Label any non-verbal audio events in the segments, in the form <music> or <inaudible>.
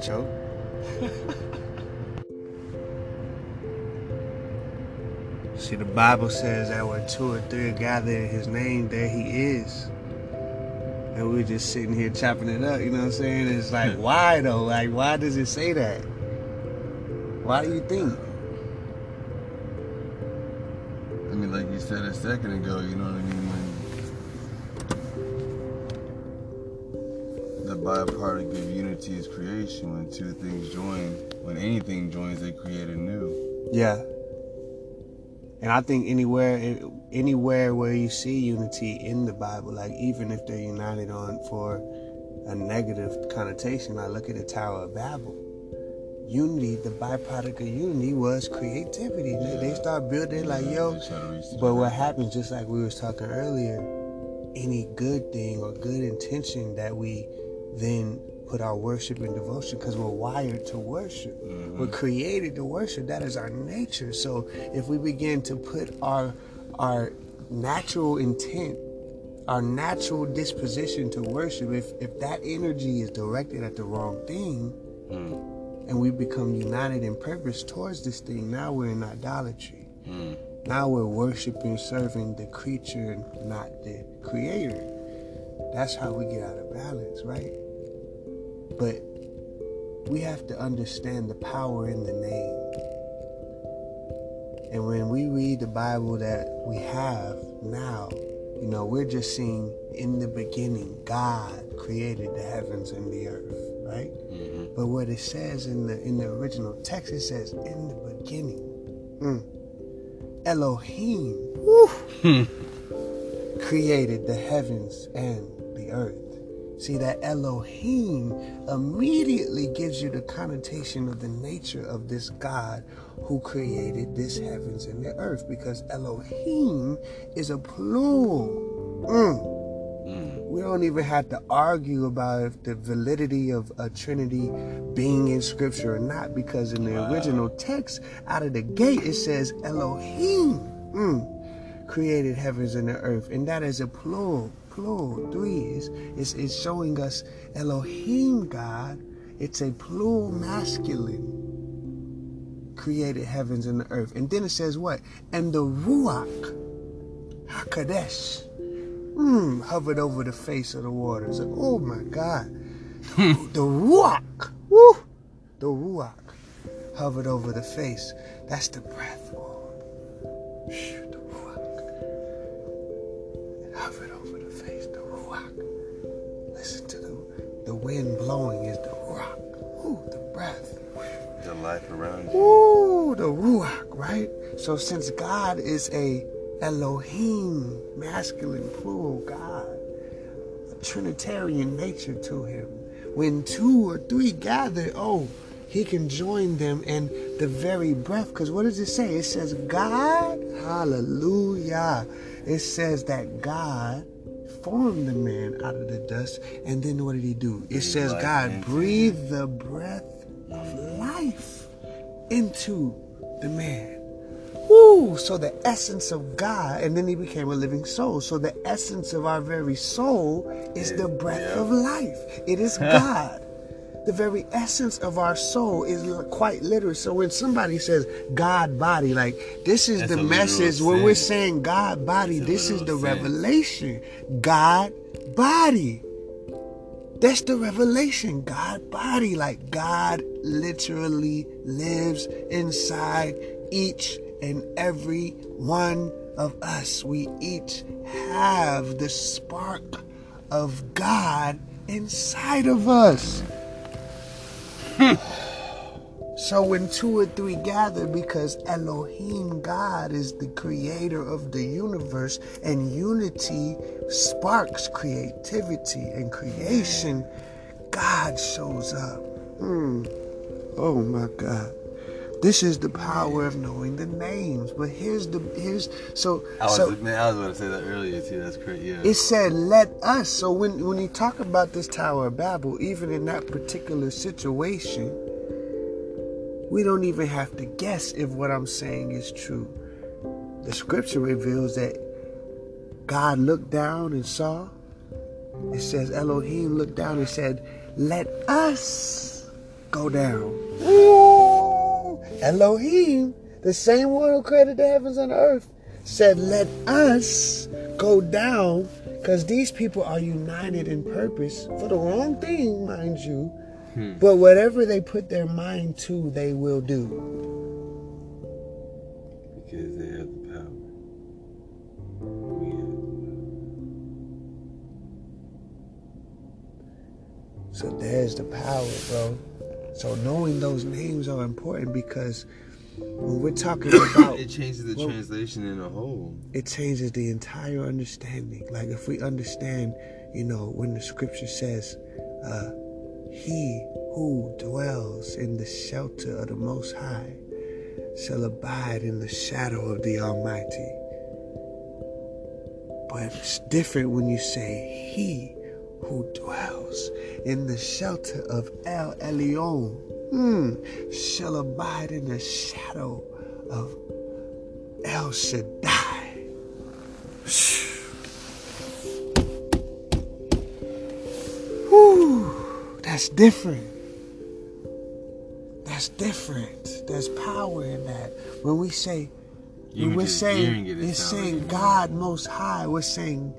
Joe. <laughs> See, the Bible says that where two or three are gathered in His name, there He is. And we're just sitting here chopping it up. You know what I'm saying? It's like, hmm. why though? Like, why does it say that? Why do you think? I mean, like you said a second ago, you know what I mean? Byproduct of unity is creation, when two things join, when anything joins, they create a new. Yeah. And I think anywhere, anywhere where you see unity in the Bible, like even if they're united on for a negative connotation, I look at the Tower of Babel. Unity, the byproduct of unity was creativity. They, they start building like, yo. But what happens, just like we was talking earlier, any good thing or good intention that we then put our worship and devotion because we're wired to worship. Mm-hmm. We're created to worship. That is our nature. So if we begin to put our our natural intent, our natural disposition to worship, if if that energy is directed at the wrong thing, mm. and we become united in purpose towards this thing, now we're in idolatry. Mm. Now we're worshiping, serving the creature, not the creator. That's how we get out of balance, right? But we have to understand the power in the name. And when we read the Bible that we have now, you know, we're just seeing in the beginning, God created the heavens and the earth, right? Mm-hmm. But what it says in the in the original text, it says, in the beginning, mm, Elohim hmm. created the heavens and the earth. See, that Elohim immediately gives you the connotation of the nature of this God who created this heavens and the earth because Elohim is a plural. Mm. Mm. We don't even have to argue about if the validity of a Trinity being in Scripture or not because in the wow. original text, out of the gate, it says Elohim mm, created heavens and the earth, and that is a plural plural. Three is it's, it's showing us Elohim God. It's a plural masculine created heavens and the earth. And then it says what? And the Ruach Hakadesh mm, hovered over the face of the waters. Oh my God. <laughs> the Ruach. Woo! The Ruach hovered over the face. That's the breath. Oh. Wind blowing is the ruach. Ooh, the breath. The life around you. Ooh, the ruach, right? So since God is a Elohim, masculine, plural God, a Trinitarian nature to him, when two or three gather, oh, he can join them in the very breath. Because what does it say? It says God, hallelujah. It says that God formed the man out of the dust. And then what did he do? It says God breathed the breath of life into the man. Woo! So the essence of God, and then he became a living soul. So the essence of our very soul is the breath of life. It is <laughs> God the very essence of our soul is quite literal. So when somebody says God body, like this is That's the message when we're saying God body, That's this is the sense. revelation. God body. That's the revelation. God body. Like God literally lives inside each and every one of us. We each have the spark of God inside of us. <laughs> so when two or three gather, because Elohim, God, is the creator of the universe, and unity sparks creativity and creation, God shows up. Mm. Oh my God. This is the power of knowing the names. But here's the here's so I was so, man, I was going to say that earlier too. That's great. Yeah. It said, "Let us." So when when you talk about this Tower of Babel, even in that particular situation, we don't even have to guess if what I'm saying is true. The Scripture reveals that God looked down and saw. It says Elohim looked down and said, "Let us." go down. Elohim, the same one who created the heavens and the earth, said, Let us go down because these people are united in purpose for the wrong thing, mind you. Hmm. But whatever they put their mind to, they will do. Because they have the power. So there's the power, bro. So knowing those names are important because when we're talking <coughs> about it changes the well, translation in a whole. It changes the entire understanding. Like if we understand, you know, when the scripture says, uh, he who dwells in the shelter of the most high shall abide in the shadow of the Almighty. But it's different when you say he who dwells in the shelter of El Elyon hmm, shall abide in the shadow of El Shaddai. Whew, that's different. That's different. There's power in that. When we say, when we're saying, it, it's saying God Most High. We're saying,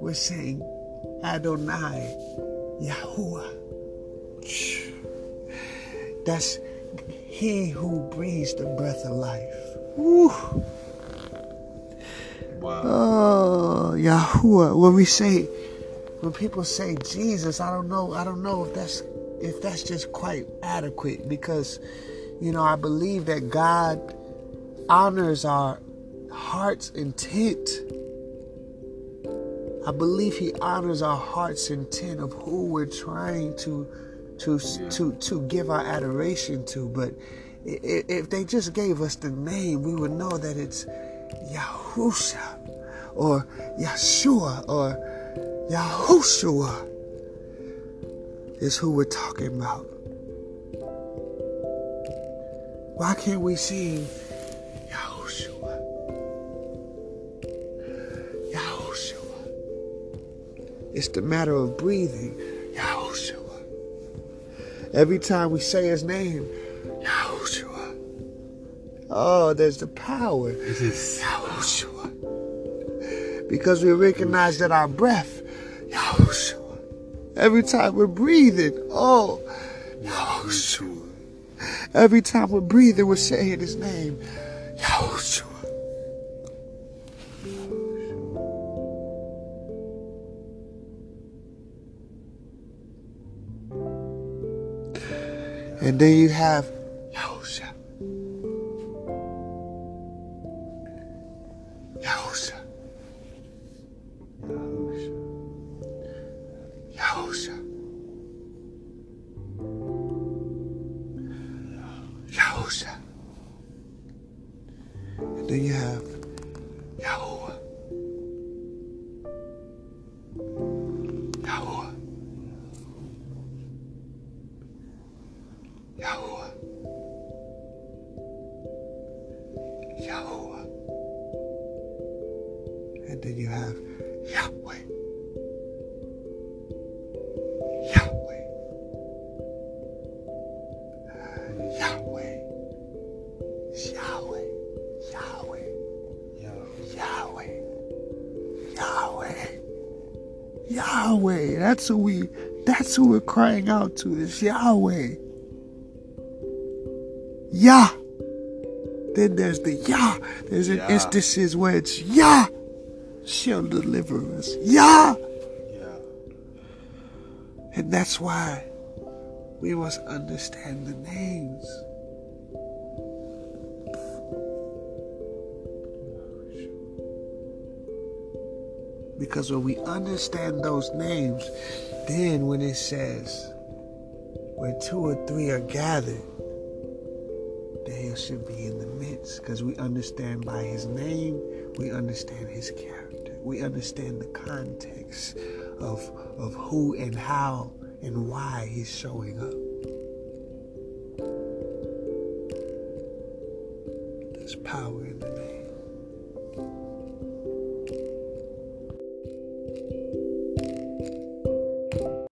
we're saying Adonai, Yahuwah. That's he who breathes the breath of life. Woo. Wow. Oh, Yahuwah. When we say, when people say Jesus, I don't know. I don't know if that's if that's just quite adequate because, you know, I believe that God honors our heart's intent. I believe He honors our heart's intent of who we're trying to to yeah. to to give our adoration to. But if they just gave us the name, we would know that it's Yahusha or Yeshua or Yahushua is who we're talking about. Why can't we sing It's a matter of breathing. Yahushua. Every time we say his name, Yahushua. Oh, there's the power. This is Yahushua. Because we recognize that our breath, Yahushua. Every time we're breathing, oh, Yahushua. Every time we're breathing, we're saying his name, Yahushua. And then you have Yahusha. Yahusha. Yahweh. That's who we that's who we're crying out to is Yahweh. Yah. Then there's the Yah. There's an yeah. instances where it's Yah shall deliver us. Yah. Yeah. And that's why we must understand the names. Because when we understand those names, then when it says, where two or three are gathered, there should be in the midst. Because we understand by his name, we understand his character we understand the context of, of who and how and why he's showing up. There's power in the name.